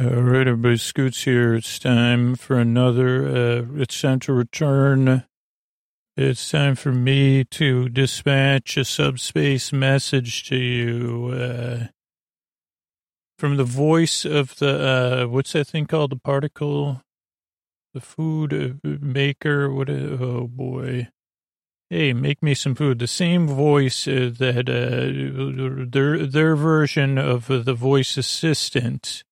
All right, everybody, Scoots here. It's time for another, uh, it's time to return. It's time for me to dispatch a subspace message to you, uh, from the voice of the, uh, what's that thing called? The particle, the food uh, maker. What, oh boy. Hey, make me some food. The same voice uh, that, uh, their, their version of the voice assistant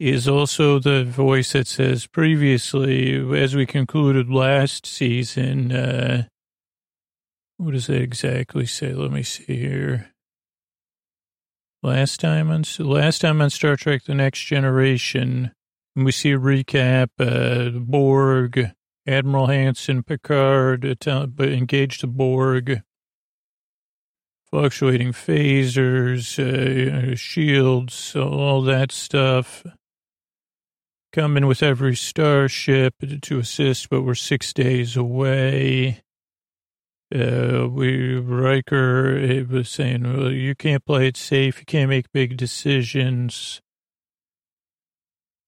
is also the voice that says previously, as we concluded last season, uh, what does it exactly say? Let me see here. Last time on last time on Star Trek: The Next Generation, we see a recap. Uh, Borg, Admiral Hanson, Picard engaged the Borg. Fluctuating phasers, uh, shields, all that stuff coming with every starship to assist, but we're six days away. Uh, we, Riker it was saying, well, you can't play it safe. You can't make big decisions.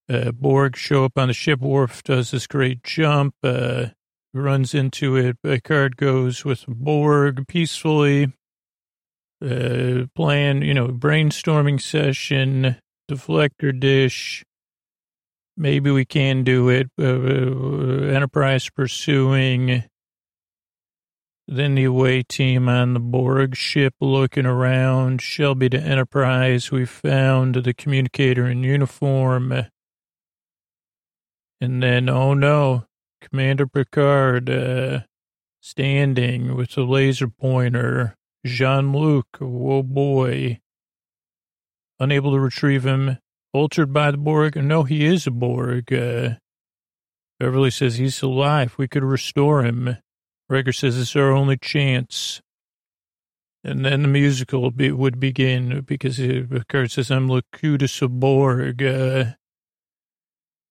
Uh, Borg show up on the ship. Worf does this great jump, uh, runs into it. Picard goes with Borg peacefully. Uh, plan, you know, brainstorming session, deflector dish maybe we can do it. Uh, uh, Enterprise pursuing. Then the away team on the Borg ship looking around. Shelby to Enterprise. We found the communicator in uniform. And then, oh no, Commander Picard uh, standing with a laser pointer. Jean Luc, oh boy. Unable to retrieve him altered by the Borg? No, he is a Borg. Uh, Beverly says he's alive. We could restore him. Riker says it's our only chance. And then the musical be, would begin because Kurt says, I'm Locutus of Borg. Uh,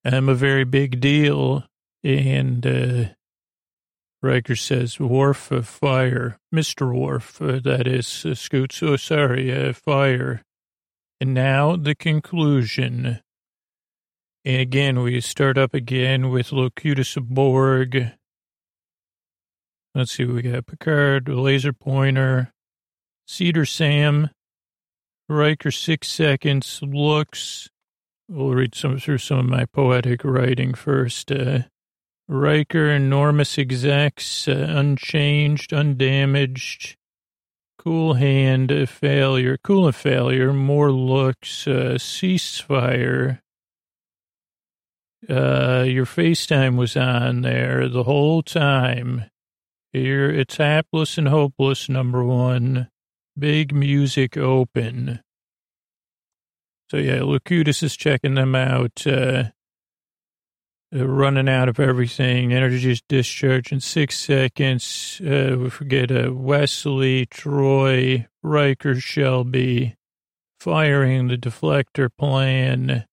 I'm a very big deal. And uh, Riker says, Worf of fire. Mr. Worf, uh, that is, uh, Scoot. So sorry, uh, fire. And now the conclusion. And again, we start up again with Locutus Borg. Let's see, we got Picard, laser pointer, Cedar Sam, Riker, six seconds, looks. We'll read some through some of my poetic writing first. Uh, Riker, enormous execs, uh, unchanged, undamaged. Cool hand failure, cool and failure, more looks, uh, ceasefire. Uh, your FaceTime was on there the whole time. Here, it's hapless and hopeless, number one. Big music open. So yeah, Locutus is checking them out. Uh, running out of everything. Energy is discharge in six seconds. Uh, we forget uh, Wesley, Troi, Riker, Shelby firing the deflector plan,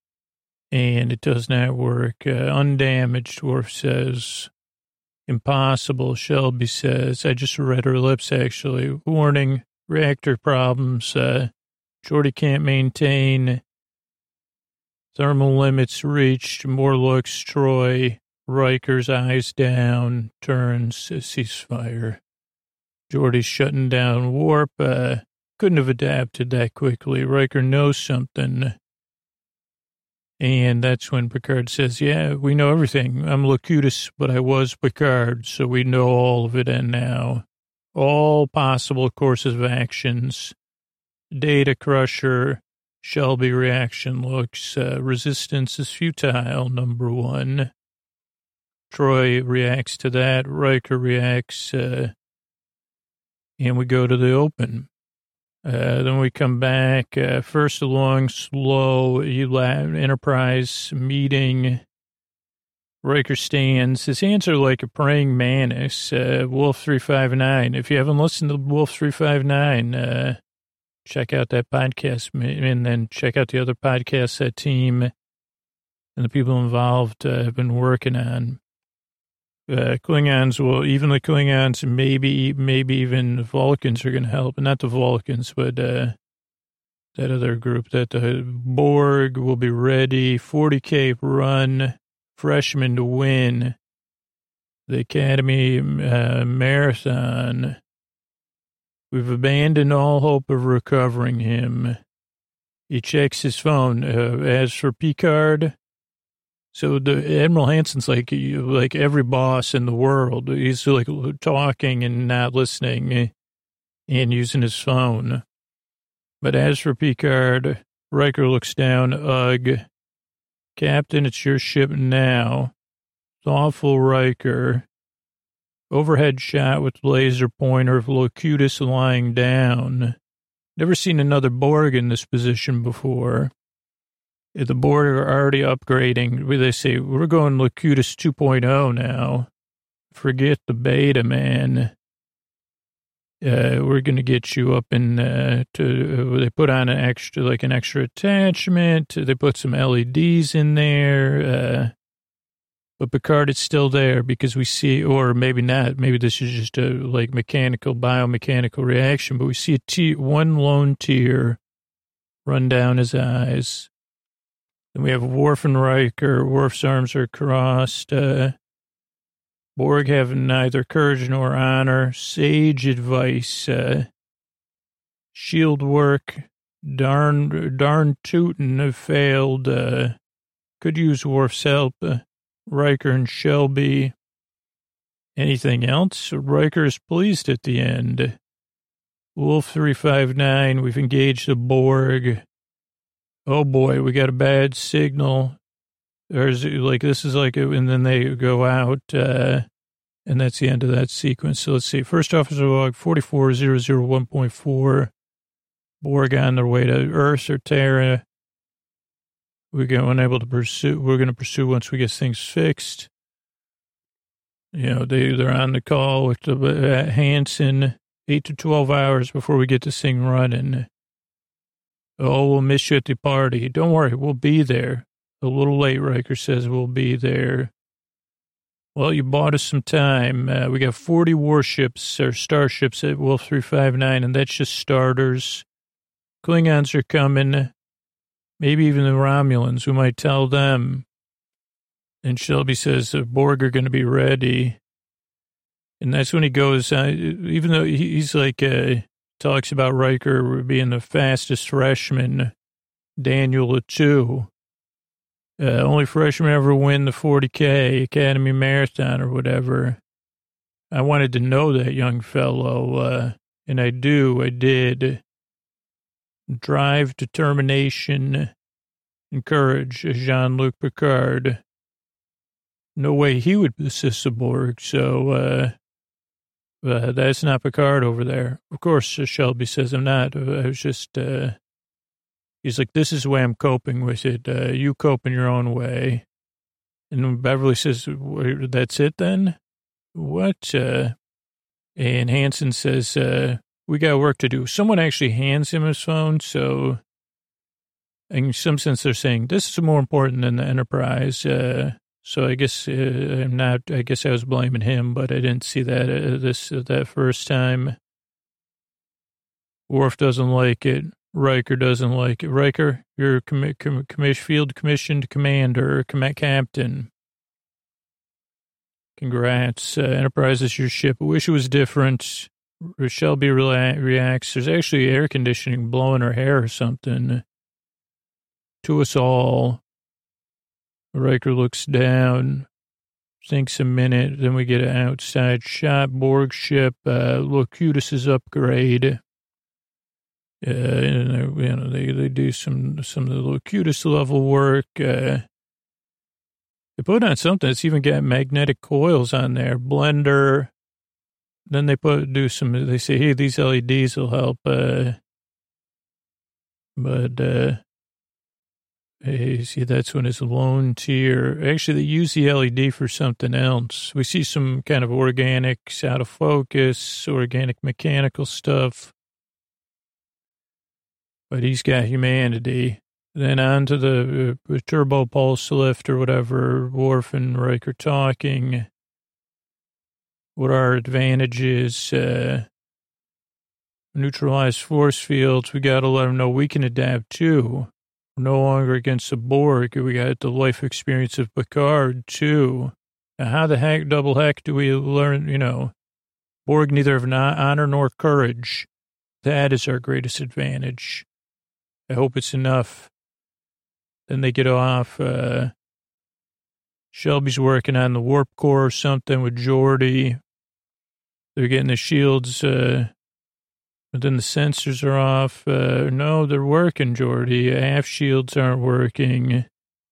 and it does not work. Uh, undamaged, Worf says. Impossible, Shelby says. I just read her lips, actually. Warning, reactor problems. Uh, Geordi can't maintain Thermal limits reached. More looks. Troi. Riker's eyes down. Turns. Ceasefire. Geordi's shutting down warp. Uh, couldn't have adapted that quickly. Riker knows something. And that's when Picard says, Yeah, we know everything. I'm Locutus, but I was Picard, so we know all of it and now. All possible courses of actions. Data Crusher, Shelby reaction looks uh, resistance is futile, number one. Troi reacts to that. Riker reacts, uh, and we go to the open. Uh, then we come back. Uh, first, along slow, Enterprise meeting. Riker stands. His hands are like a praying mantis. Uh, Wolf 359. If you haven't listened to Wolf 359, uh, check out that podcast and then check out the other podcasts that team and the people involved uh, have been working on. Uh, Klingons, well, even the Klingons, maybe, maybe even the Vulcans are going to help. Not the Vulcans, but uh, that other group, that the Borg will be ready, 40K run, freshman to win, the Academy uh, Marathon. We've abandoned all hope of recovering him. He checks his phone. Uh, as for Picard, so the Admiral Hanson's like like every boss in the world. He's like talking and not listening and using his phone. But as for Picard, Riker looks down. Ugh. Captain, it's your ship now. Thoughtful Riker. Overhead shot with laser pointer of Locutus lying down. Never seen another Borg in this position before. The Borg are already upgrading. They say, we're going Locutus 2.0 now. Forget the beta, man. Uh, we're going to get you up in, uh, to, uh, they put on an extra, like an extra attachment. They put some LEDs in there. But Picard is still there because we see, or maybe not, maybe this is just a like mechanical, biomechanical reaction, but we see a te- one lone tear run down his eyes. Then we have Worf and Riker. Worf's arms are crossed. Uh, Borg have neither courage nor honor. Sage advice. Uh, shield work. Darn, darn tootin' have failed. Uh, could use Worf's help. Uh, Riker and Shelby. Anything else? Riker is pleased at the end. Wolf 359, we've engaged the Borg. Oh boy, we got a bad signal. There's like, this is like, and then they go out, uh, and that's the end of that sequence. So let's see. First officer log 44001.4. Borg on their way to Earth or Terra. We're going unable to pursue. We're going to pursue once we get things fixed. You know, they they're on the call with the uh, Hanson eight to twelve hours before we get this thing running. Oh, we'll miss you at the party. Don't worry, we'll be there. A little late, Riker says we'll be there. Well, you bought us some time. Uh, we got 40 warships or starships at Wolf 359, and that's just starters. Klingons are coming. Maybe even the Romulans, we might tell them. And Shelby says the Borg are going to be ready. And that's when he goes, uh, even though he's like, uh, talks about Riker being the fastest freshman, Daniel two. Uh, only freshman ever win the 40K Academy Marathon or whatever. I wanted to know that young fellow, uh, and I do, I did drive, determination, and courage, Jean-Luc Picard. No way he would assist the Borg, so uh, uh, that's not Picard over there. Of course, Shelby says I'm not. I was just, uh, he's like, this is the way I'm coping with it. Uh, you cope in your own way. And Beverly says, that's it then? What? Uh, and Hanson says, uh, we got work to do. Someone actually hands him his phone. So, in some sense, they're saying this is more important than the Enterprise. Uh, so I guess uh, I'm not. I guess I was blaming him, but I didn't see that uh, this uh, that first time. Worf doesn't like it. Riker doesn't like it. Riker, you're com- com- field commissioned commander, com- captain. Congrats. Uh, Enterprise is your ship. I wish it was different. Shelby reacts. There's actually air conditioning blowing her hair or something. To us all. Riker looks down, thinks a minute. Then we get an outside shot. Borg ship. Uh, Locutus's upgrade. Uh, and, you know, they, they do some, some of the Locutus level work. Uh, they put on something that's even got magnetic coils on there. Blender then they put do some. They say, "Hey, these LEDs will help." Uh, but uh, hey, see, that's when it's lone tear. Actually, they use the LED for something else. We see some kind of organics out of focus, organic mechanical stuff. But he's got humanity. Then on to the uh, turbo pulse lift or whatever. Worf and Riker talking what our advantages, uh, neutralized force fields. We got to let them know we can adapt too. We're no longer against the Borg. We got the life experience of Picard too. Now, how the heck, double heck, do we learn, you know, Borg neither have honor nor courage. That is our greatest advantage. I hope it's enough. Then they get off. Uh, Shelby's working on the warp core or something with Geordi. They're getting the shields, uh, but then the sensors are off. Uh, no, they're working, Geordi. Half shields aren't working.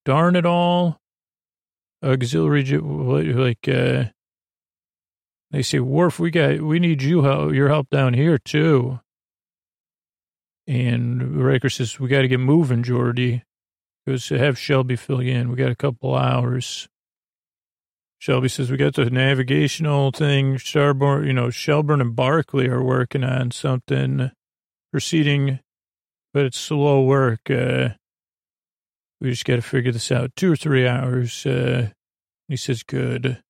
Darn it all. Auxiliary, like, uh, they say, Worf, we got, we need you help, your help down here too. And Riker says, we got to get moving, Geordi. Goes to have Shelby fill in. We got a couple hours. Shelby says, we got the navigational thing. Starboard, you know, Shelburne and Barclay are working on something proceeding, but it's slow work. Uh, we just got to figure this out. Two or three hours. Uh, he says, good.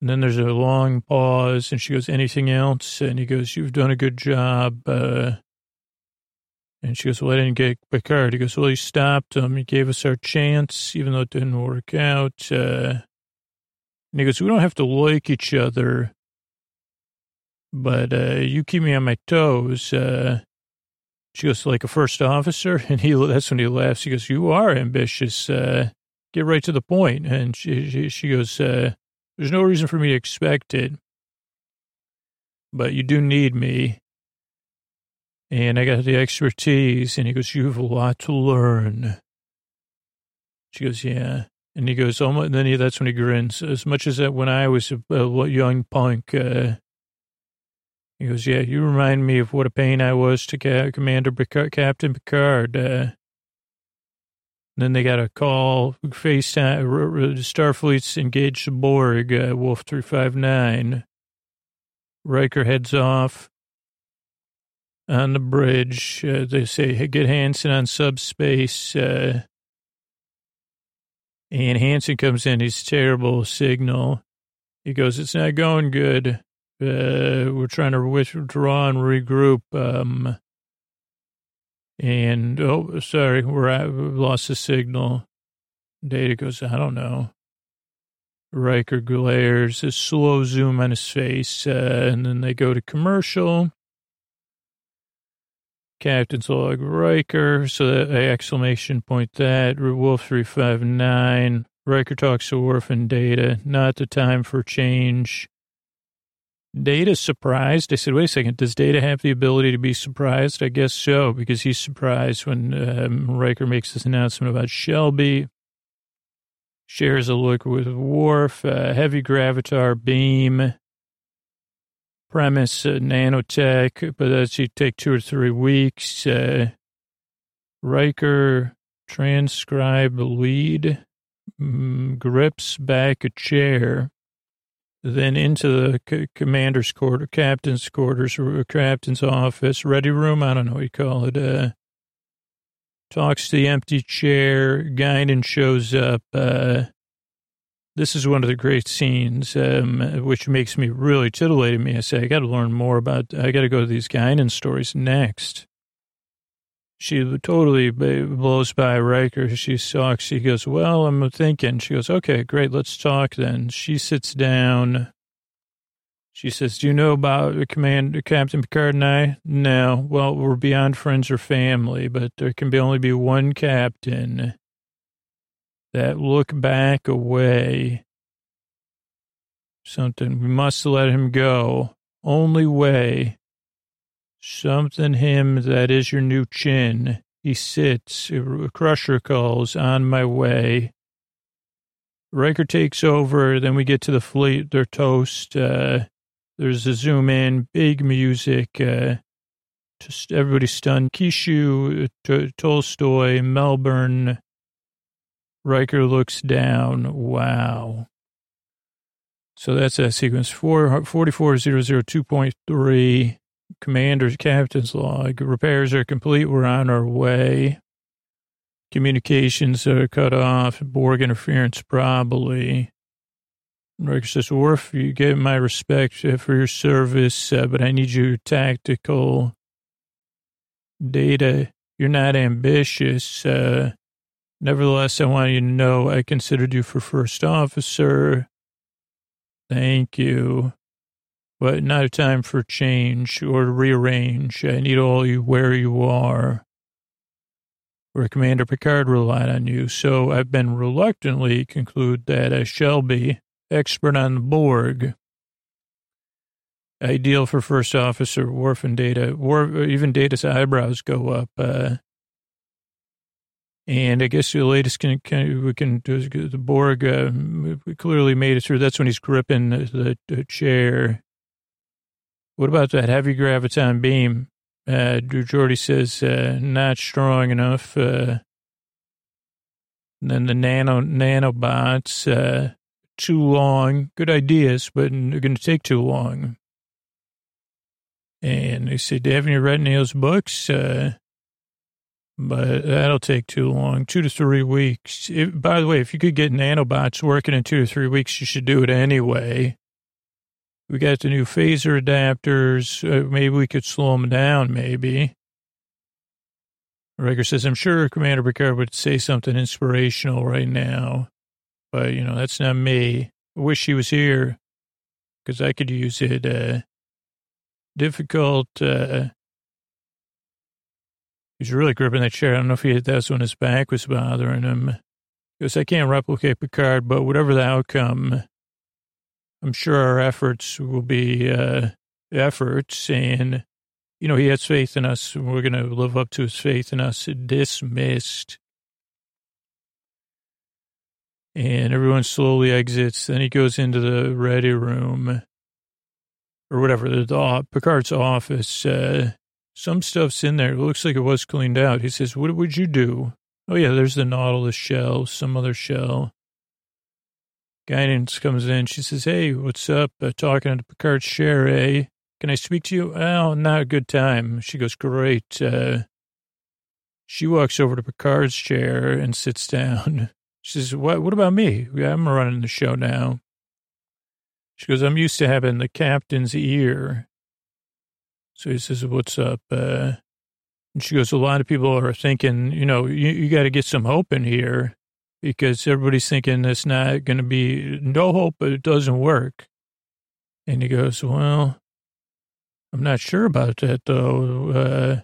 And then there's a long pause, and she goes, anything else? And he goes, you've done a good job. Uh, and she goes, well, I didn't get Picard. He goes, well, he stopped him. He gave us our chance, even though it didn't work out. Uh, and he goes, we don't have to like each other, but uh, you keep me on my toes. Uh, she goes, like a first officer? And he that's when he laughs. He goes, you are ambitious. Uh, get right to the point. And she, she, she goes, uh, there's no reason for me to expect it, but you do need me. And I got the expertise. And he goes, you have a lot to learn. She goes, yeah. And he goes, oh, and then he, that's when he grins. As much as that when I was a, young punk, uh, he goes, yeah, you remind me of what a pain I was to Commander Picard, Captain Picard. Uh, then they got a call, FaceTime, Starfleet's engaged the Borg, uh, Wolf 359. Riker heads off on the bridge. Uh, they say, get Hanson on subspace. Uh, and Hanson comes in, he's terrible signal. He goes, it's not going good. Uh, we're trying to withdraw and regroup. Um, and, oh, sorry, we're at, we lost the signal. Data goes, I don't know. Riker glares, a slow zoom on his face, uh, and then they go to commercial. Captain's log Riker, so that exclamation point that, Wolf 359. Riker talks to Worf and Data, not the time for change. Data surprised. I said, wait a second, does Data have the ability to be surprised? I guess so, because he's surprised when um, Riker makes this announcement about Shelby. Shares a look with Worf, uh, heavy graviton beam, premise uh, nanotech, but that should take two or three weeks. Uh, Riker transcribe lead, mm, grips back a chair then into the c- commander's quarter, captain's quarters, captain's office, ready room. I don't know what you call it. Uh, talks to the empty chair. Guinan shows up. Uh, this is one of the great scenes, um, which makes me really titillated me. I say, I got to learn more about, I got to go to these Guinan stories next. She totally blows by Riker. She talks. He goes, Well, I'm thinking. She goes, Okay, great. Let's talk then. She sits down. She says, Do you know about Commander Captain Picard and I? No. Well, we're beyond friends or family, but there can be only be one captain. That look back away. Something. We must let him go. Only way. Something him that is your new chin. He sits, Crusher calls, on my way. Riker takes over, then we get to the fleet, their toast. Uh, there's a zoom in, big music. Uh, just everybody stunned. Kyushu, T- Tolstoy, Melbourne. Riker looks down. Wow. So that's that sequence. 4, 44002.3. Commander's captain's log. Repairs are complete. We're on our way. Communications are cut off. Borg interference, probably. Riker says, Worf, you get my respect uh, for your service, uh, but I need your tactical data. You're not ambitious. Uh, nevertheless, I want you to know I considered you for first officer. Thank you. But not a time for change or to rearrange. I need all you where you are where Commander Picard relied on you. So I've been reluctantly conclude that I shall be expert on the Borg. Ideal for first officer Worf and Data. Worf, even Data's eyebrows go up. Uh, and I guess the latest can, can we can do is the Borg uh, clearly made it through. That's when he's gripping the, the chair. What about that heavy graviton beam? Uh, Geordi says, uh, not strong enough. Uh, then the nano nanobots, uh, too long. Good ideas, but they're going to take too long. And they said, haven't you read Neil's books? Uh, but that'll take too long, two to three weeks. It, by the way, if you could get nanobots working in two to three weeks, you should do it anyway. We got the new phaser adapters. Uh, maybe we could slow them down, maybe. Riker says, I'm sure Commander Picard would say something inspirational right now. But, you know, that's not me. I wish she was here because I could use it. Uh, difficult. Uh, he's really gripping that chair. I don't know if he hit that when his back was bothering him. Because I can't replicate Picard, but whatever the outcome, I'm sure our efforts will be uh, efforts, and you know he has faith in us. And we're going to live up to his faith in us. Dismissed, and everyone slowly exits. Then he goes into the ready room, or whatever the Picard's office. Uh, some stuff's in there. It looks like it was cleaned out. He says, "What would you do?" Oh yeah, there's the Nautilus shell, some other shell. Guinan comes in. She says, Hey, what's up? Uh, talking to Picard's chair, eh? Can I speak to you? Oh, not a good time. She goes, Great. Uh, she walks over to Picard's chair and sits down. She says, What, what about me? I'm running the show now. She goes, I'm used to having the captain's ear. So he says, What's up? Uh, and she goes, A lot of people are thinking, you know, you, you got to get some hope in here because everybody's thinking it's not going to be no hope, but it doesn't work. And he goes, well, I'm not sure about that though. Uh,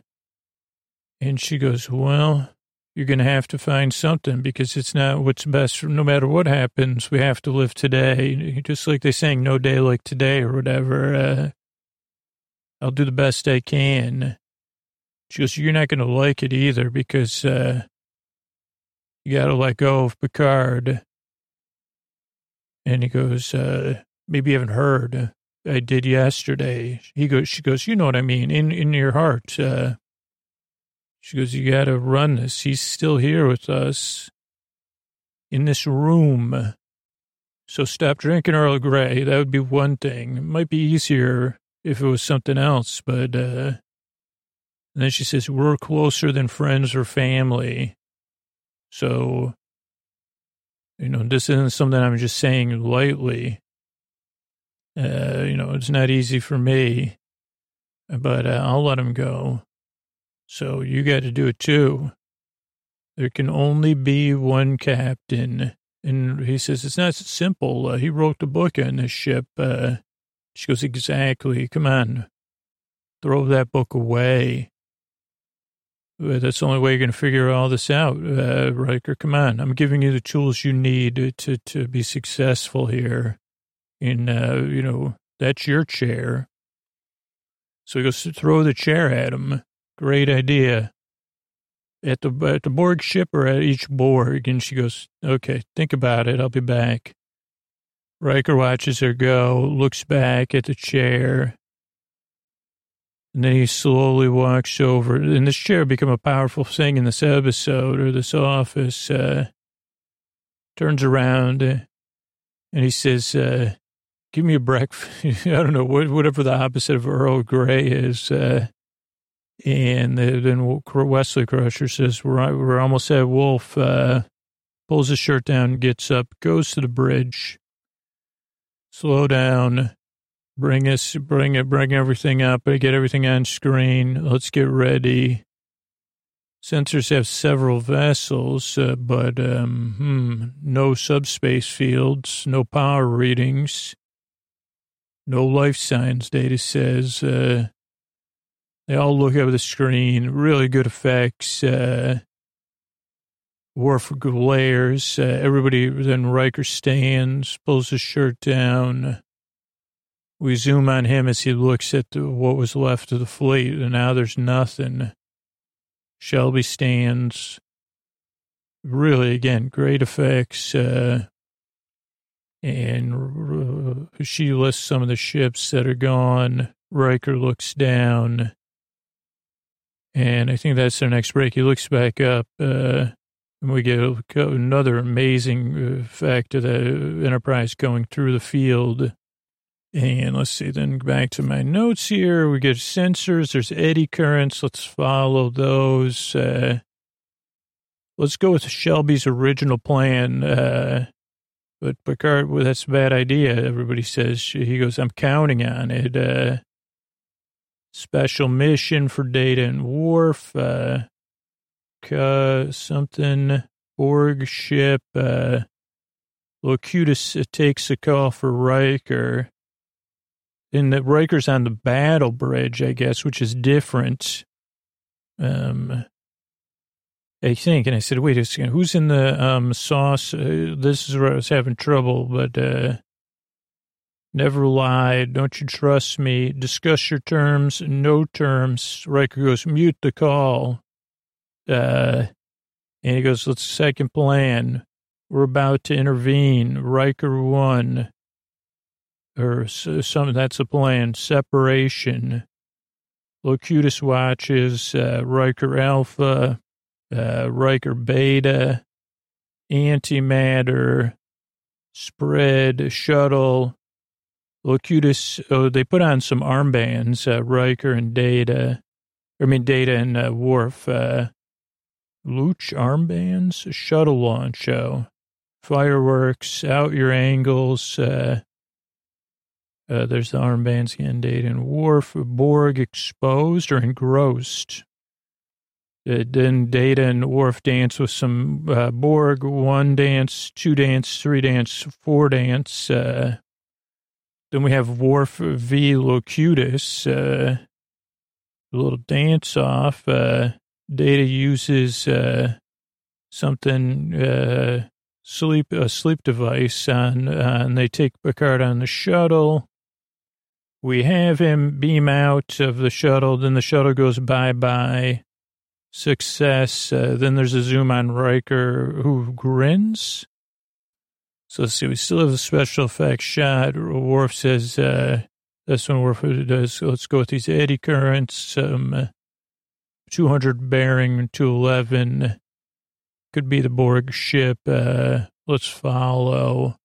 and she goes, well, you're going to have to find something because it's not what's best. No matter what happens, we have to live today. Just like they saying no day like today or whatever. Uh, I'll do the best I can. She goes, you're not going to like it either because, uh, you got to let go of Picard. And he goes, uh, maybe you haven't heard. I did yesterday. He goes, she goes, you know what I mean? In, in your heart. Uh, she goes, you got to run this. He's still here with us in this room. So stop drinking Earl Grey. That would be one thing. It might be easier if it was something else, but, uh, and then she says, we're closer than friends or family. So, you know, this isn't something I'm just saying lightly. Uh, you know, it's not easy for me, but uh, I'll let him go. So you got to do it too. There can only be one captain. And he says, it's not simple. Uh, he wrote the book on this ship. Uh, she goes, exactly. Come on. Throw that book away. That's the only way you're going to figure all this out, uh, Riker. Come on. I'm giving you the tools you need to, to be successful here. And, uh, you know, that's your chair. So he goes throw the chair at him. Great idea. At the, at the Borg ship or at each Borg? And she goes, okay, think about it. I'll be back. Riker watches her go, looks back at the chair, and then he slowly walks over, and this chair become a powerful thing in this episode or this office. Uh, turns around uh, and he says, uh, "Give me a breakfast." I don't know what whatever the opposite of Earl Grey is. Uh, and then Wesley Crusher says, "We're we're almost at Wolf." Uh, pulls his shirt down, gets up, goes to the bridge. Slow down, bring us, bring it, bring everything up, get everything on screen. Let's get ready. Sensors have several vessels, uh, but um, hmm, no subspace fields, no power readings, no life signs. Data says uh, they all look at the screen. Really good effects. Uh, Worf glares. Uh, everybody then Riker stands, pulls his shirt down. We zoom on him as he looks at the, what was left of the fleet, and now there's nothing. Shelby stands. Really, again, great effects. Uh, and uh, she lists some of the ships that are gone. Riker looks down. And I think that's their next break. He looks back up. Uh, and we get another amazing effect of the Enterprise going through the field. And let's see, then back to my notes here. We get sensors. There's eddy currents. Let's follow those. Uh, let's go with Shelby's original plan. Uh, but Picard, well, that's a bad idea. Everybody says he goes, I'm counting on it. Uh, special mission for Data and Worf. Uh, something Borg ship. Uh, Locutus takes a call for Riker in the Riker's on the battle bridge, I guess, which is different. Um, I think, and I said, wait a second, who's in the um sauce? Uh, this is where I was having trouble, but uh, never lie. Don't you trust me? Discuss your terms. No terms. Riker goes, mute the call. Uh, and he goes, let's second plan. We're about to intervene. Riker one or some, that's a plan, separation. Locutus watches, uh, Riker Alpha, uh, Riker Beta, antimatter, spread, shuttle, Locutus, oh, they put on some armbands, uh, Riker and Data, I mean, Data and uh, Worf, uh, Luch armbands, shuttle launch show, fireworks, out your angles, uh, uh, there's the armbands again, date and Worf, Borg exposed or engrossed. Uh, then Data and Worf dance with some uh, Borg, one dance, two dance, three dance, four dance. Uh, then we have Worf v. Locutus, uh, a little dance off. Uh, Data uses uh, something, uh, sleep, a sleep device on, uh, and they take Picard on the shuttle. We have him beam out of the shuttle. Then the shuttle goes bye bye. Success. Uh, then there's a zoom on Riker who grins. So let's see. We still have a special effects shot. Worf says, uh, that's when Worf does. Let's go with these eddy currents. Um, 200 bearing to 11. Could be the Borg ship. Uh, let's follow.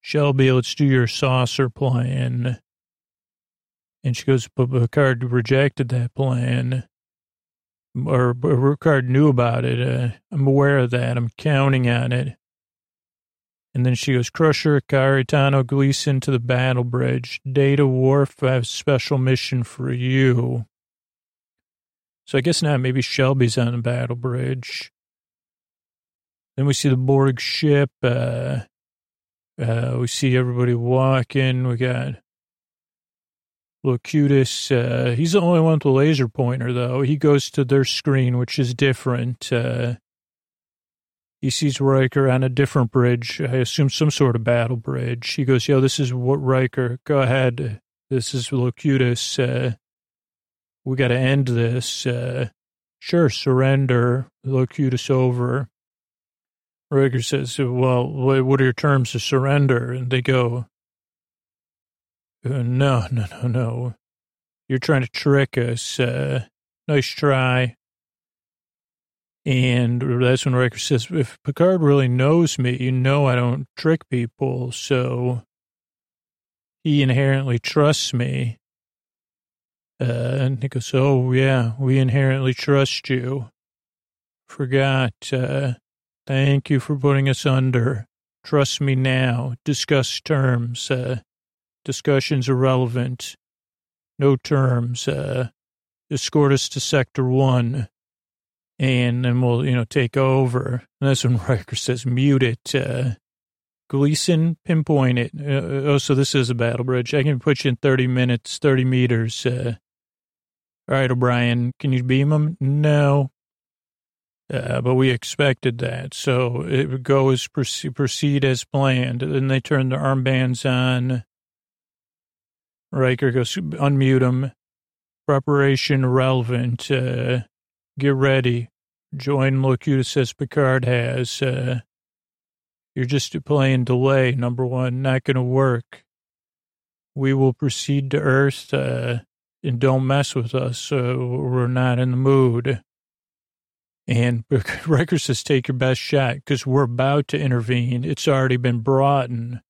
Shelby, let's do your saucer plan. And she goes, but Picard rejected that plan. Or Picard knew about it. Uh, I'm aware of that. I'm counting on it. And then she goes, Crusher, Caritano, Gleason to the battle bridge. Data Worf, I have a special mission for you. So I guess now maybe Shelby's on the battle bridge. Then we see the Borg ship. Uh, uh, we see everybody walking. We got Locutus, uh, he's the only one with a laser pointer, though. He goes to their screen, which is different. Uh, he sees Riker on a different bridge. I assume some sort of battle bridge. He goes, yo, this is what Riker, go ahead. This is Locutus. Uh, we got to end this. Uh, sure, surrender. Locutus over. Riker says, well, what are your terms of surrender? And they go, uh, no, no, no, no. You're trying to trick us. Uh, nice try. And that's when Riker says, if Picard really knows me, you know I don't trick people, so he inherently trusts me. Uh, and he goes, oh, yeah, we inherently trust you. Forgot. Uh, thank you for putting us under. Trust me now. Discuss terms. Uh, discussions irrelevant. No terms. Uh, escort us to Sector 1 and then we'll, you know, take over. And that's when Riker says, mute it. Uh, Gleason, pinpoint it. Uh, oh, so this is a battle bridge. I can put you in 30 minutes, 30 meters. Uh, all right, O'Brien, can you beam him? No. Uh, but we expected that. So it would go as proceed, proceed as planned. Then they turn the armbands on. Riker goes, unmute them. Preparation relevant. Uh, get ready. Join Locutus as Picard has. Uh, you're just playing delay. Number one, not going to work. We will proceed to Earth uh, and don't mess with us. So we're not in the mood. And Riker says, take your best shot because we're about to intervene. It's already been brought in.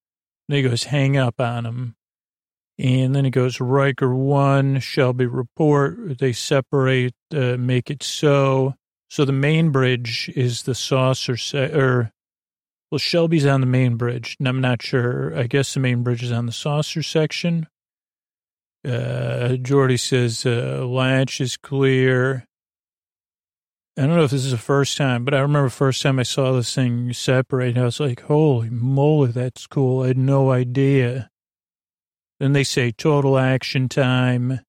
And he goes, hang up on him. And then he goes, Riker one, Shelby report. They separate, uh, make it so. So the main bridge is the saucer, se- or, well, Shelby's on the main bridge, and I'm not sure. I guess the main bridge is on the saucer section. Uh, Geordi says, uh, latch is clear. I don't know if this is the first time, but I remember first time I saw this thing separate, I was like, holy moly, that's cool. I had no idea. Then they say total action time.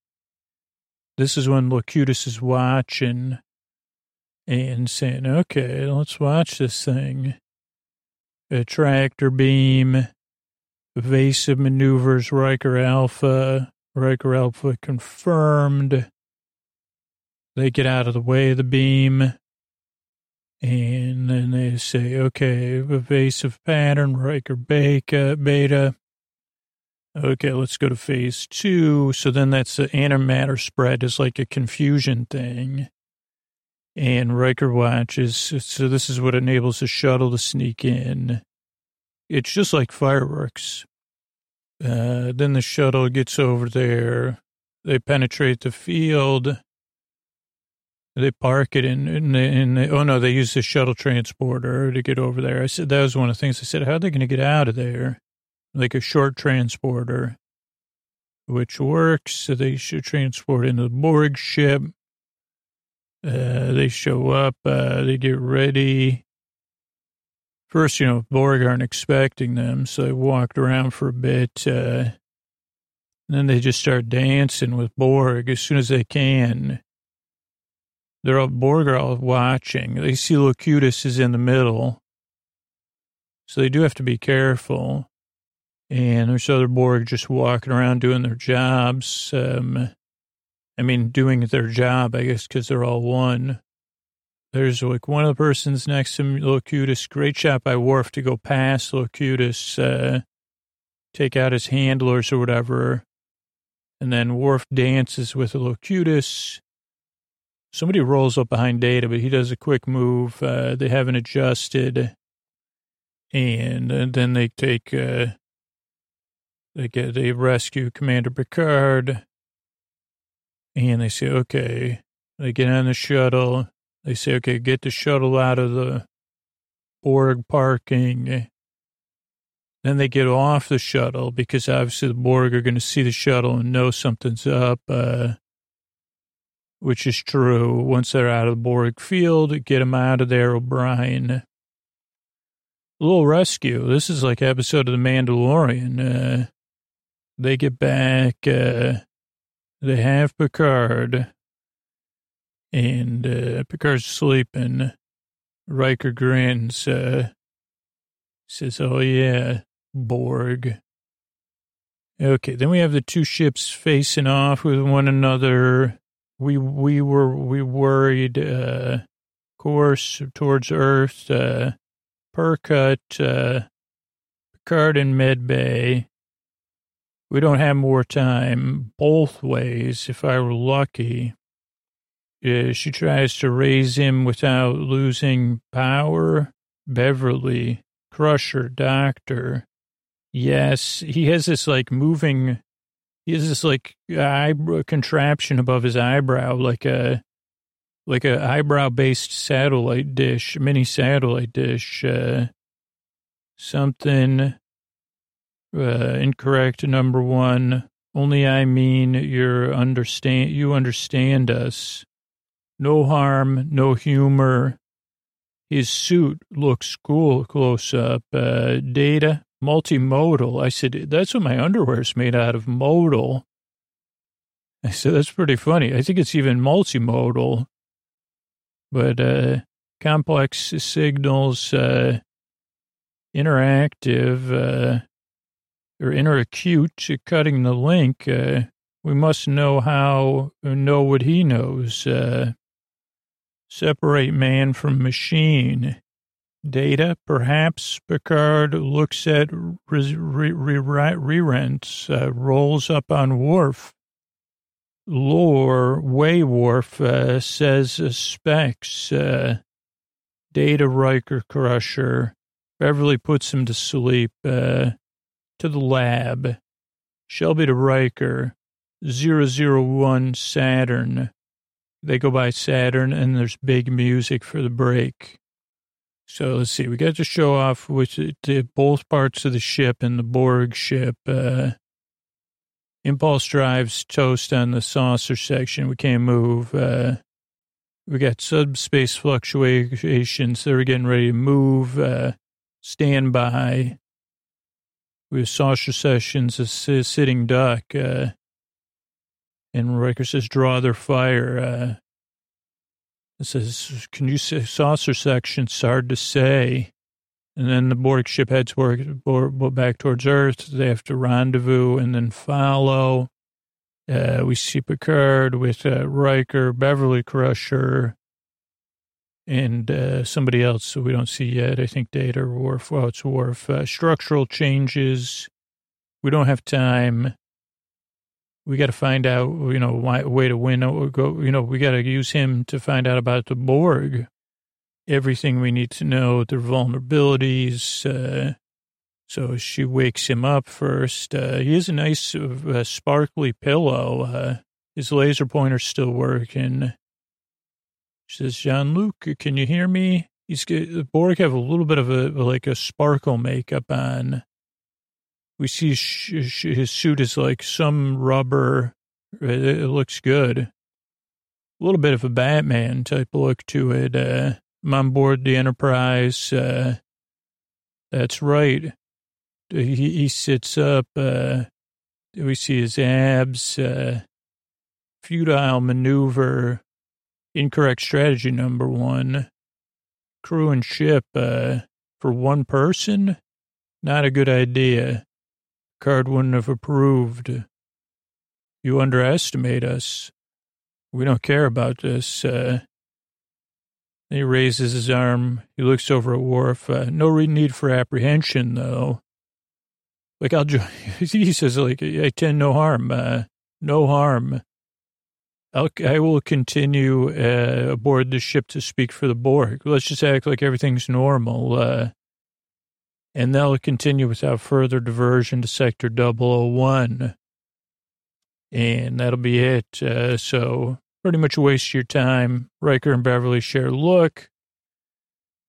This is when Locutus is watching and saying, okay, let's watch this thing. A tractor beam, evasive maneuvers, Riker Alpha, Riker Alpha confirmed. They get out of the way of the beam. And then they say, okay, evasive pattern, Riker Beta, beta. Okay, let's go to phase two. So then that's the antimatter spread is like a confusion thing. And Riker watches. So this is what enables the shuttle to sneak in. It's just like fireworks. Uh, then the shuttle gets over there. They penetrate the field. They park it in, in, in oh no, they use the shuttle transporter to get over there. I said, that was one of the things I said, how are they going to get out of there? like a short transporter, which works. So they should transport into the Borg ship. Uh, they show up, uh, they get ready. First, you know, Borg aren't expecting them, so they walked around for a bit. Uh, then they just start dancing with Borg as soon as they can. They're all, Borg are all watching. They see Locutus is in the middle. So they do have to be careful and there's other Borg just walking around doing their jobs. Um, I mean, doing their job, I guess, because they're all one. There's like one of the persons next to Locutus. Great shot by Worf to go past Locutus, uh, take out his handlers or whatever. And then Worf dances with Locutus. Somebody rolls up behind Data, but he does a quick move. Uh, they haven't adjusted. And, and then they take, uh, they get, they rescue Commander Picard and they say, okay, they get on the shuttle. They say, okay, get the shuttle out of the Borg parking. Then they get off the shuttle because obviously the Borg are going to see the shuttle and know something's up, uh, which is true. Once they're out of the Borg field, get them out of there, O'Brien. Little rescue. This is like episode of The Mandalorian. Uh, they get back, uh, they have Picard, and uh, Picard's sleeping. Riker grins, uh, says, Oh, yeah, Borg. Okay, then we have the two ships facing off with one another. We we were we worried uh course towards Earth, uh Percut, uh Picard and Medbay. We don't have more time both ways if I were lucky. Uh, she tries to raise him without losing power. Beverly, Crusher, Doctor. Yes, he has this like moving, he has this like eyebrow contraption above his eyebrow, like a, like a eyebrow based satellite dish, mini satellite dish. Uh, something uh, incorrect. Number one, only I mean you understand. You understand us. No harm, no humor. His suit looks cool close up. Uh, data multimodal. I said that's what my underwear is made out of. Modal. I said that's pretty funny. I think it's even multimodal. But uh, complex signals, uh, interactive, uh, or interacute, cutting the link. Uh, we must know how, know what he knows. Uh, separate man from machine. Data, perhaps Picard looks at re- re- re- rents, uh, rolls up on Worf. Lore, Way Worf uh, says uh, specs, uh, Data Riker Crusher. Beverly puts him to sleep, uh, to the lab. Shelby to Riker, 001 Saturn. They go by Saturn, and there's big music for the break. So let's see. We got to show off which both parts of the ship and the Borg ship. Uh, impulse drives toast on the saucer section. We can't move. Uh, we got subspace fluctuations. They're getting ready to move. Uh, stand by. We have saucer sessions, a sitting duck. Uh, and Riker says, draw their fire. Uh, it says, can you say saucer section? It's hard to say. And then the Borg ship heads back towards Earth. They have to rendezvous and then follow. Uh, we see Picard with uh, Riker, Beverly Crusher, and uh, somebody else who we don't see yet. I think Data or Worf. Well, it's Worf. Uh, structural changes. We don't have time we got to find out, you know, why, way to win go, you know, we got to use him to find out about the Borg, everything we need to know, their vulnerabilities. Uh, so she wakes him up first. Uh, he has a nice uh, sparkly pillow. Uh, his laser pointer's still working. She says, Jean Luc, can you hear me? He's the Borg have a little bit of a like a sparkle makeup on we see his suit is like some rubber. It, it, looks good. A little bit of a Batman type look to it. Uh, I'm on board the Enterprise. Uh, that's right. He, he sits up. Uh, we see his abs. Uh, futile maneuver. Incorrect strategy number one. Crew and ship uh, for one person. Not a good idea. Card wouldn't have approved. You underestimate us. We don't care about this. Uh, he raises his arm. He looks over at Worf. Uh, no need for apprehension, though. Like, I'll join. he says, like, I tend no harm. Uh, no harm. I'll, I will continue uh, aboard the ship to speak for the Borg. Let's just act like everything's normal. And they'll continue without further diversion to Sector 001. And that'll be it. Uh, so pretty much waste your time. Riker and Beverly share look.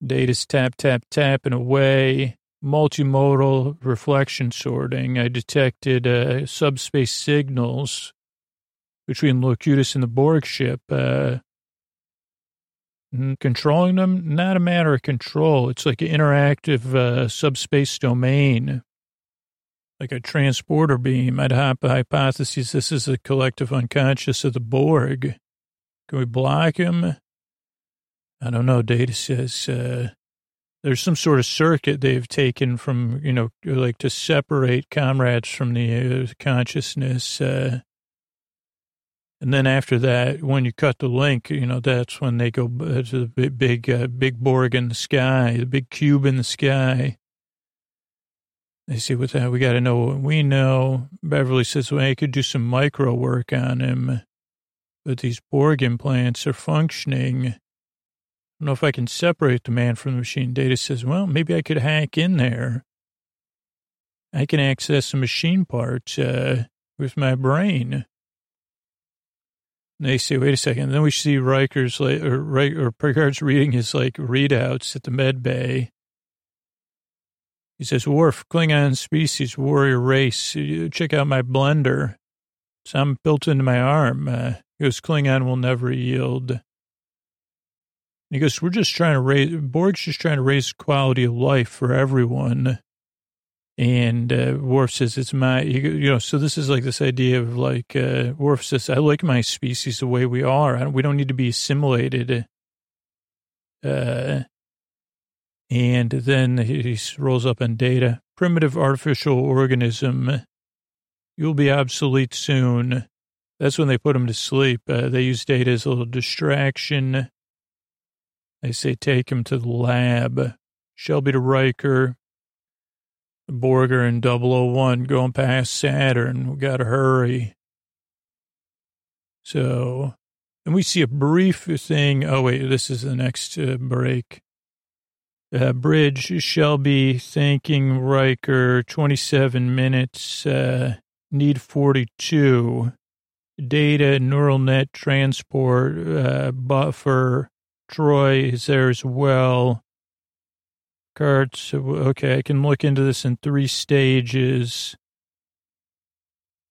Data's tap, tap, tapping away. Multimodal reflection sorting. I detected uh, subspace signals between Locutus and the Borg ship. Uh, Controlling them, not a matter of control. It's like an interactive uh, subspace domain, like a transporter beam. I'd a hypothesis this is a collective unconscious of the Borg. Can we block him? I don't know. Data says uh, there's some sort of circuit they've taken from, you know, like to separate comrades from the uh, consciousness. Uh, and then after that, when you cut the link, you know, that's when they go to the big, big, uh, big Borg in the sky, the big cube in the sky. They say, "What's that? We got to know what we know." Beverly says, "Well, I could do some micro work on him, but these Borg implants are functioning. I don't know if I can separate the man from the machine." Data says, "Well, maybe I could hack in there. I can access the machine parts uh, with my brain." They say, wait a second. And then we see Riker's like, or, or Picard's reading his like readouts at the med bay. He says, Worf, Klingon species, warrior race. Check out my blender. Some built into my arm. Uh, he goes, Klingon will never yield. He goes, we're just trying to raise, Borg's just trying to raise quality of life for everyone. And uh, Worf says, it's my, you know, so this is like this idea of like, uh, Worf says, I like my species the way we are. Don't, we don't need to be assimilated. Uh, and then he rolls up on data. Primitive artificial organism. You'll be obsolete soon. That's when they put him to sleep. Uh, they use data as a little distraction. They say take him to the lab. Shelby to Riker. Borger and 001 going past Saturn. We got to hurry. So, and we see a brief thing. Oh, wait, this is the next uh, break. Uh, bridge, Shelby thanking Riker, 27 minutes, uh, need 42. Data, neural net transport, uh, buffer, Troi is there as well. Cards, okay, I can look into this in three stages.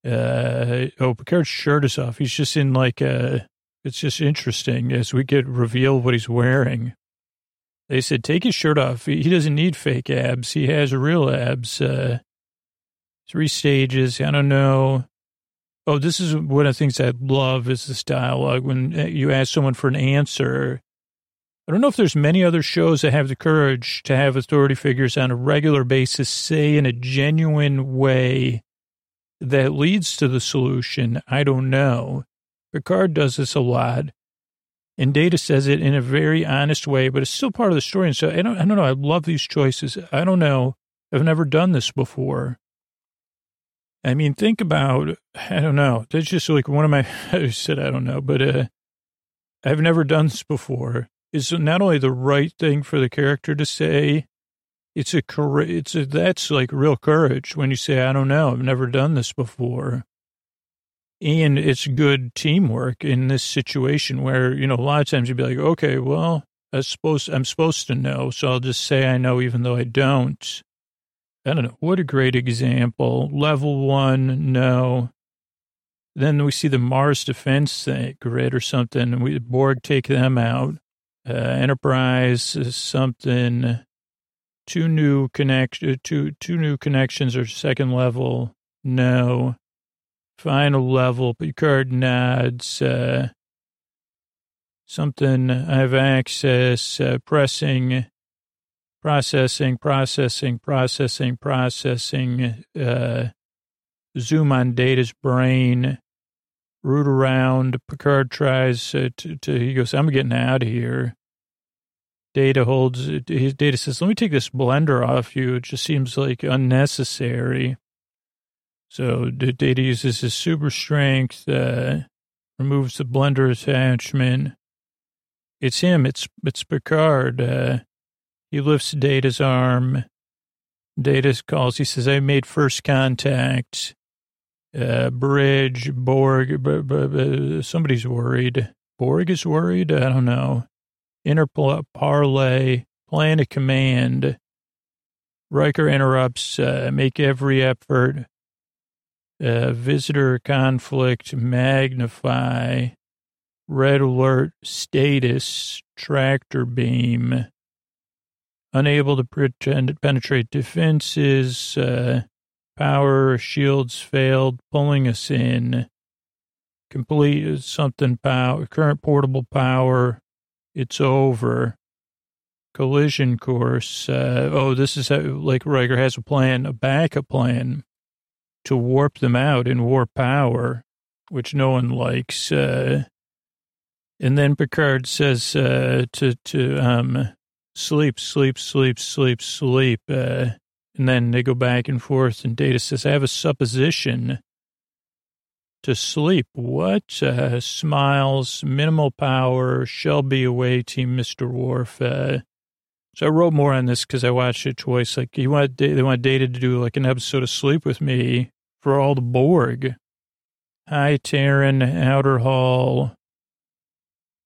Uh, oh, Picard's shirt is off. He's just in like a, it's just interesting as we get revealed what he's wearing. They said, take his shirt off. He, he doesn't need fake abs. He has real abs. Uh, three stages. I don't know. Oh, this is one of the things I love is this dialogue. When uh, you ask someone for an answer, I don't know if there's many other shows that have the courage to have authority figures on a regular basis say in a genuine way that leads to the solution. I don't know. Picard does this a lot. And Data says it in a very honest way, but it's still part of the story. And so I don't, I don't know. I love these choices. I don't know. I've never done this before. I mean, think about, I don't know. That's just like one of my, I said, I don't know, but uh, I've never done this before is not only the right thing for the character to say, it's a it's a, that's like real courage when you say, I don't know, I've never done this before. And it's good teamwork in this situation where, you know, a lot of times you'd be like, okay, well, I suppose I'm supposed to know. So I'll just say I know, even though I don't. I don't know. What a great example. Level one, no. Then we see the Mars defense grid or something, and we Borg take them out. Uh, Enterprise something. Two new connect, uh, two two new connections or second level. No. Final level. Picard nods. Uh, something. I have access. Uh, pressing. Processing. Processing. Processing. Processing. Uh, zoom on Data's brain root around. Picard tries uh, to, to, he goes, I'm getting out of here. Data holds, his data says, let me take this blender off you. It just seems like unnecessary. So data uses his super strength, uh, removes the blender attachment. It's him. It's, it's Picard. Uh, he lifts Data's arm. Data calls. He says, I made first contact uh, Bridge, Borg, b- b- b- somebody's worried. Borg is worried? I don't know. Interparley, plan a command. Riker interrupts, uh, make every effort. Uh, visitor conflict, magnify. Red alert, status, tractor beam. Unable to pretend, penetrate defenses. Uh, Power shields failed, pulling us in. Complete something power, current portable power. It's over. Collision course. Uh, oh, this is how, like Riker has a plan, a backup plan to warp them out in warp power, which no one likes. Uh, and then Picard says uh, to to um, sleep, sleep, sleep, sleep, sleep. Uh, and then they go back and forth, and Data says, I have a supposition to sleep. What? Uh, smiles, minimal power, Shelby away, Team Mr. Worf. Uh, so I wrote more on this because I watched it twice. Like, he want, they want Data to do like an episode of Sleep with Me for all the Borg. Hi, Taryn, Outer Hall.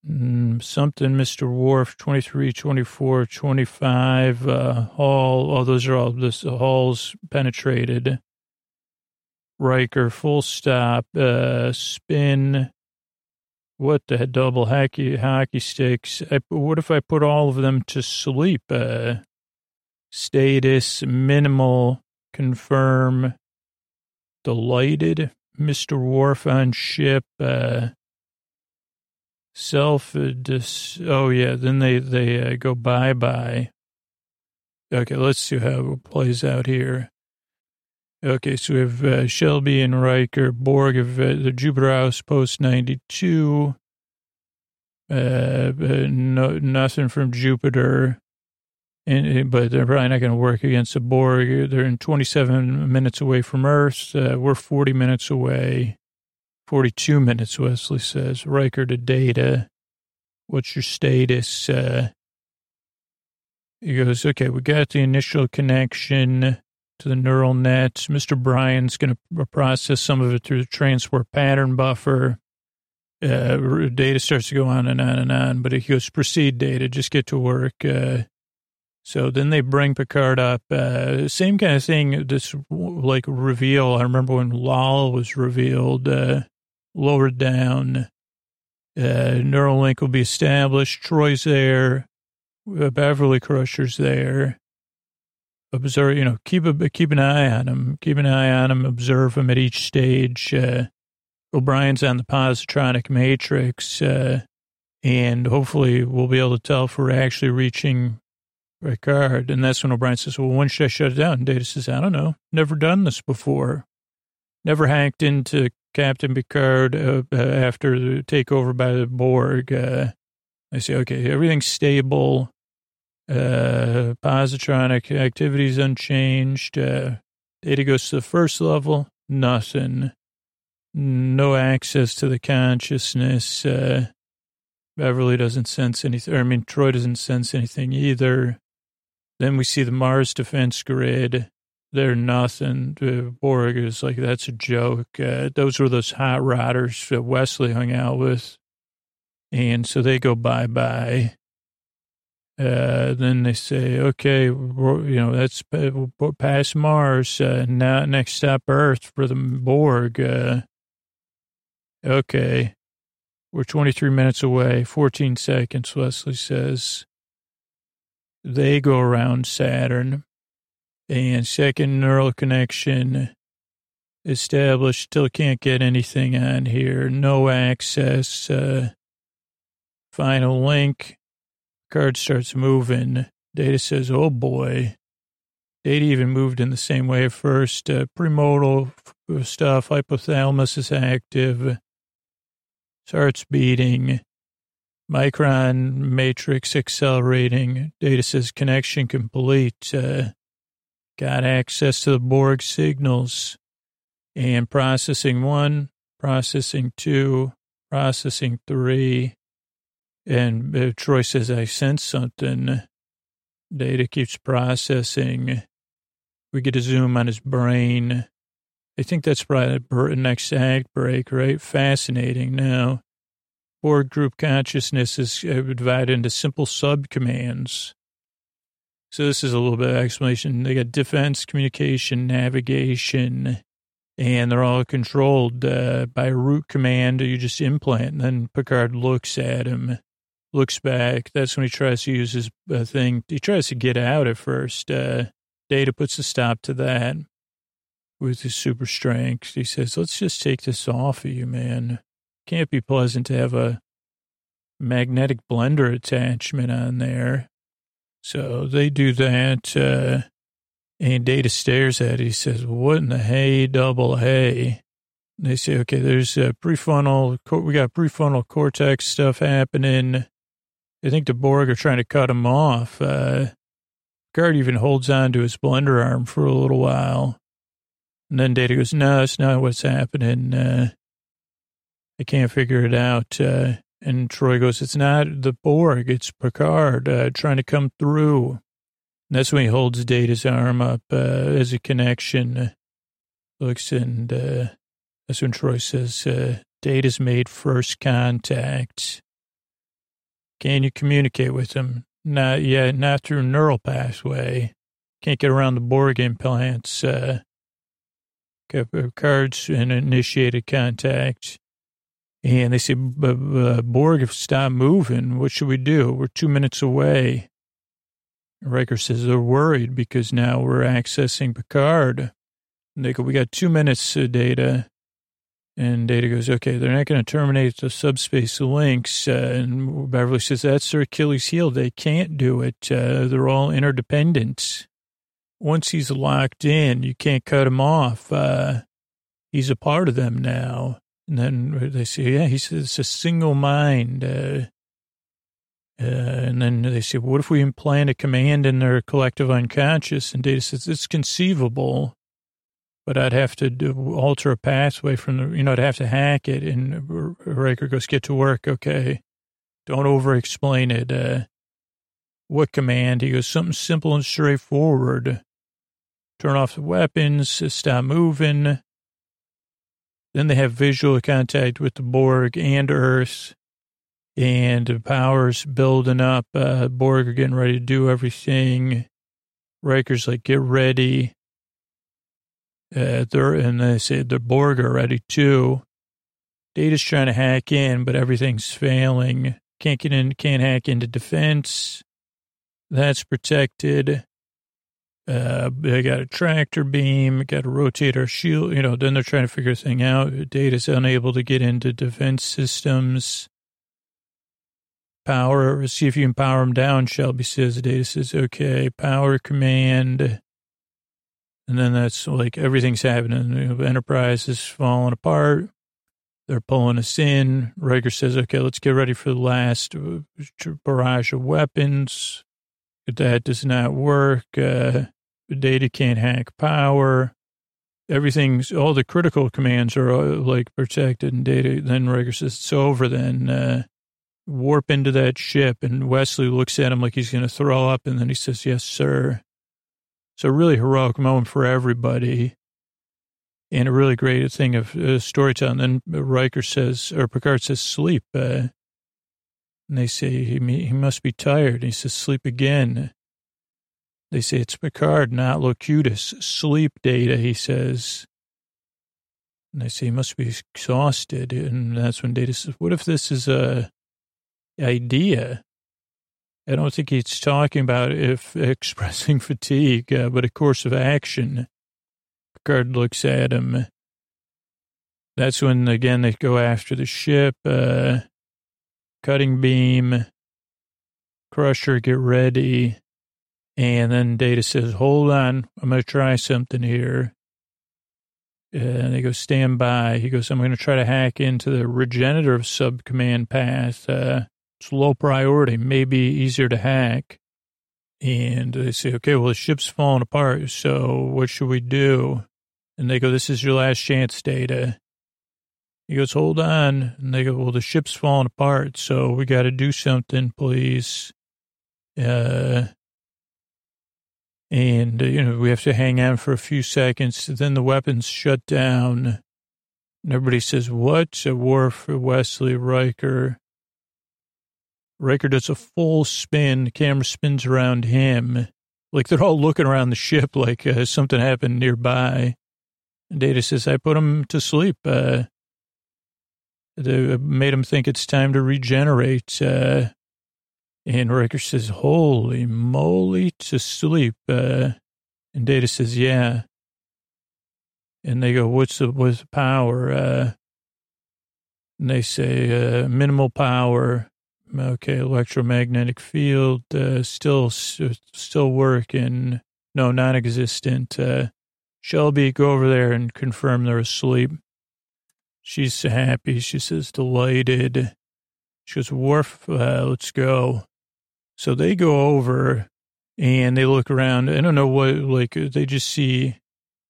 Mm, something, Mr. Worf, 23, 24, 25, uh, Hall. Oh, those are all this Hall's penetrated. Riker, full stop, uh, spin. What the double hockey, hockey sticks? I, what if I put all of them to sleep? Uh, status, minimal, confirm, delighted, Mr. Worf on ship, uh, self uh, dis oh yeah then they they uh, go bye bye okay let's see how it plays out here. Okay so we have uh, shelby and riker borg of uh, the jupiter post 92 uh, uh, no, nothing from jupiter. And, but they're probably not going to work against the borg. They're in 27 minutes away from earth. We're 40 minutes away 42 minutes, Wesley says. Riker to data. What's your status? Uh, he goes, okay, we got the initial connection to the neural net. Mr. O'Brien's going to process some of it through the transport pattern buffer. Uh, data starts to go on and on and on, but he goes, proceed data, just get to work. Uh, so then they bring Picard up. Uh, same kind of thing, this like reveal. I remember when Lal was revealed. Uh, lowered down. Uh, neural link will be established. Troi's there. Uh, Beverly Crusher's there. Observe, you know, keep a keep an eye on him. Keep an eye on him. Observe him at each stage. Uh, O'Brien's on the positronic matrix, uh, and hopefully we'll be able to tell if we're actually reaching Picard. And that's when O'Brien says, "Well, when should I shut it down?" Data says, "I don't know. Never done this before. Never hacked into Captain Picard uh, uh, after the takeover by the Borg. Uh, I say, okay, everything's stable. Uh, positronic activities unchanged. Uh, data goes to the first level. Nothing. No access to the consciousness. Uh, Beverly doesn't sense anything. I mean, Troi doesn't sense anything either. Then we see the Mars defense grid. They're nothing. Borg is like, that's a joke. Uh, those were those hot rodders that Wesley hung out with. And so they go bye bye. Uh, then they say, okay, you know, that's past Mars. Uh, now, next stop, Earth for the Borg. Uh, okay. We're 23 minutes away, 14 seconds, Wesley says. They go around Saturn and second neural connection established. Still can't get anything on here. No access. Uh, final link. Card starts moving. Data says, oh boy. Data even moved in the same way at first. Uh, premodal stuff. Hypothalamus is active. Starts beating. Micron matrix accelerating. Data says connection complete. Uh, got access to the Borg signals and processing one, processing two, processing three. And uh, Troi says, I sense something. Data keeps processing. We get a zoom on his brain. I think that's probably the next act break, right? Fascinating. Now, Borg group consciousness is uh, divided into simple subcommands. So this is a little bit of explanation. They got defense, communication, navigation, and they're all controlled uh, by a root command. You just implant, and then Picard looks at him, looks back. That's when he tries to use his uh, thing. He tries to get out at first. Uh, Data puts a stop to that with his super strength. He says, "Let's just take this off of you, man. Can't be pleasant to have a magnetic blender attachment on there." So they do that. Uh, and Data stares at it. He says, what in the hay, double hay? They say, okay, there's a prefrontal, we got prefrontal cortex stuff happening. I think the Borg are trying to cut him off. Uh, even holds on to his blender arm for a little while. And then Data goes, no, that's not what's happening. Uh, I can't figure it out. Uh, and Troi goes, it's not the Borg, it's Picard uh, trying to come through. And that's when he holds Data's arm up uh, as a connection. Looks and uh, that's when Troi says, uh, Data's made first contact. Can you communicate with them? Not yet, not through neural pathway. Can't get around the Borg implants. Uh, cards and initiated contact. And they say, Borg, stop moving. What should we do? We're two minutes away. Riker says they're worried because now we're accessing Picard. And they go, we got two minutes, uh, Data. And Data goes, okay, they're not going to terminate the subspace links. Uh, and Beverly says, that's their Achilles heel. They can't do it. Uh, they're all interdependent once he's locked in, you can't cut him off. Uh, he's a part of them now. And then they say, yeah, he says it's a single mind. Uh, uh, and then they say, what if we implant a command in their collective unconscious? And Data says, it's conceivable, but I'd have to do, alter a pathway from the, you know, I'd have to hack it. And Riker goes, get to work. Okay. Don't over explain it. Uh, what command? He goes, something simple and straightforward turn off the weapons, stop moving. Then they have visual contact with the Borg and Earth, and powers building up. Uh, Borg are getting ready to do everything. Riker's like, get ready. Uh, they're, and they say the Borg are ready too. Data's trying to hack in, but everything's failing. Can't get in, can't hack into defense. That's protected. Uh, they got a tractor beam, got to rotate our shield. You know, then they're trying to figure a thing out. Data's unable to get into defense systems. Power, see if you can power them down. Shelby says, Data says, okay, power command. And then that's like everything's happening. Enterprise is falling apart. They're pulling us in. Riker says, okay, let's get ready for the last uh, barrage of weapons. That does not work. Uh, data can't hack power. Everything's, all the critical commands are uh, like protected and data. Then Riker says, it's over then. Uh, warp into that ship. And Wesley looks at him like he's going to throw up. And then he says, yes, sir. So really heroic moment for everybody. And a really great thing of uh, storytelling. Then Riker says, or Picard says, sleep. Uh, and they say, he, he must be tired. He says, sleep again. They say it's Picard, not Locutus. Sleep data, he says. And they say he must be exhausted. And that's when Data says, what if this is a idea? I don't think he's talking about if expressing fatigue, uh, but a course of action. Picard looks at him. That's when, again, they go after the ship. Uh, cutting beam, crusher, get ready. And then Data says, hold on, I'm going to try something here. And they go, stand by. He goes, I'm going to try to hack into the regenerative subcommand path. Uh, it's low priority, maybe easier to hack. And they say, okay, well, the ship's falling apart. So what should we do? And they go, this is your last chance, Data. He goes, hold on. And they go, well, the ship's falling apart, so we got to do something, please. Uh, and, uh, you know, we have to hang on for a few seconds. Then the weapons shut down. And everybody says, what? A war for Wesley Riker. Riker does a full spin. The camera spins around him. Like they're all looking around the ship like uh, something happened nearby. And Data says, I put him to sleep. Uh, they made him think it's time to regenerate. Uh, and Riker says, holy moly, to sleep. Uh, and Data says, yeah. And they go, what's the, what's the power? Uh, and they say, uh, minimal power. Okay, electromagnetic field, uh, still, still working. No, non-existent. Uh, Shelby, go over there and confirm they're asleep. She's happy. She says delighted. She goes, Worf, uh, let's go. So they go over and they look around. I don't know what, like, they just see,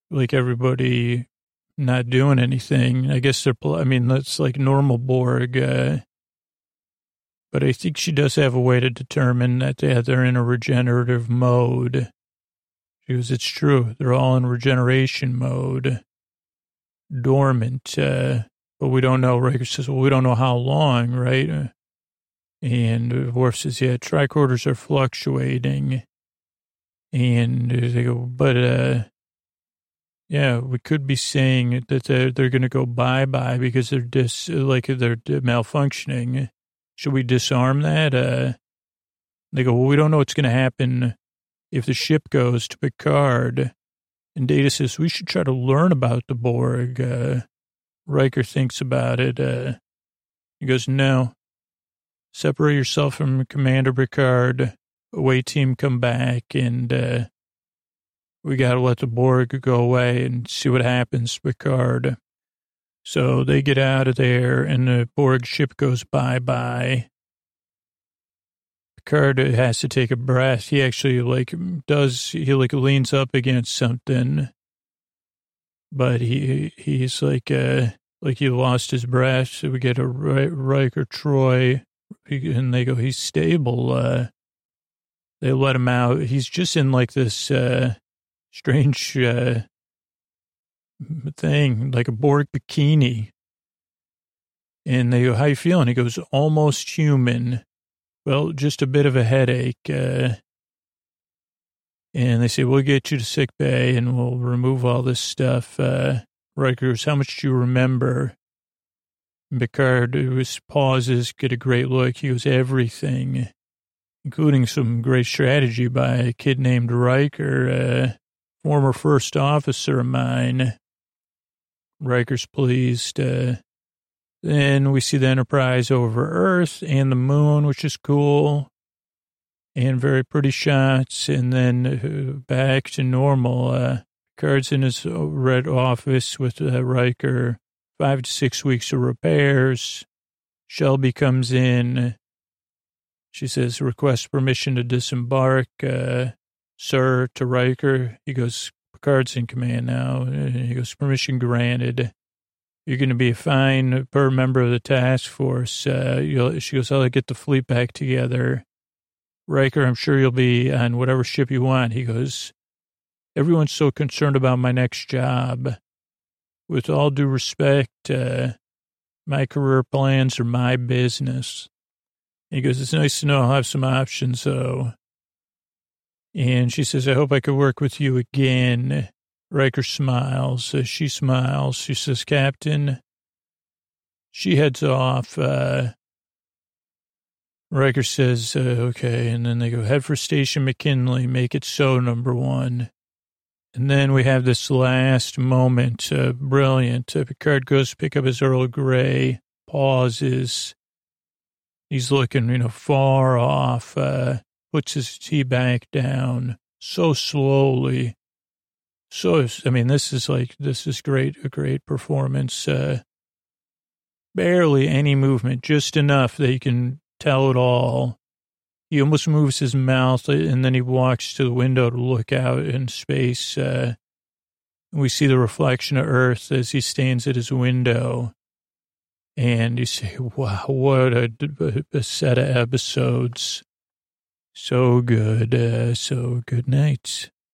like, everybody not doing anything. I guess they're, I mean, that's like normal Borg. Uh, but I think she does have a way to determine that they're in a regenerative mode. She goes, it's true. They're all in regeneration mode dormant, uh, but we don't know. Riker says, well, we don't know how long, right? And Worf says, yeah, tricorders are fluctuating. And they go, but, uh, yeah, we could be saying that they're, they're going to go bye-bye because they're dis, like they're malfunctioning. Should we disarm that? Uh, they go, well, we don't know what's going to happen if the ship goes to Picard. And Data says, we should try to learn about the Borg. Uh, Riker thinks about it. Uh, he goes, no, separate yourself from Commander Picard. Away team come back and, uh, we got to let the Borg go away and see what happens, Picard. So they get out of there and the Borg ship goes bye-bye. Picard has to take a breath. He actually like does, he like leans up against something, but he, he's like, uh, like he lost his breath. So we get a Riker Troi and they go, he's stable. Uh, they let him out. He's just in like this, uh, strange, uh, thing, like a Borg bikini. And they go, how you feeling? He goes, almost human. Well, just a bit of a headache. Uh, and they say, we'll get you to sick bay and we'll remove all this stuff. Uh, how much do you remember? Picard was pauses, get a great look. He goes, everything, including some great strategy by a kid named Riker, uh, former first officer of mine. Riker's pleased. Uh, then we see the Enterprise over Earth and the moon, which is cool and very pretty shots. And then uh, back to normal. Uh, Picard's in his red office with uh, Riker. Five to six weeks of repairs. Shelby comes in. She says, request permission to disembark, uh, sir, to Riker. He goes, Picard's in command now. He goes, permission granted. You're going to be a fine per member of the task force. Uh, she goes, I'll get the fleet back together. Riker, I'm sure you'll be on whatever ship you want. He goes, everyone's so concerned about my next job. With all due respect, uh, my career plans are my business. He goes, it's nice to know I'll have some options, though. And she says, I hope I could work with you again. Riker smiles. Uh, she smiles. She says, Captain. She heads off. Uh, Riker says, uh, okay. And then they go, head for Station McKinley. Make it so, number one. And then we have this last moment. Uh, brilliant. Uh, Picard goes to pick up his Earl Grey, pauses. He's looking, you know, far off, uh, puts his tea back down so slowly so, I mean, this is like, this is great, a great performance. Uh, barely any movement, just enough that you can tell it all. He almost moves his mouth and then he walks to the window to look out in space. Uh, we see the reflection of Earth as he stands at his window. And you say, wow, what a, a set of episodes. So good. Uh, so good night.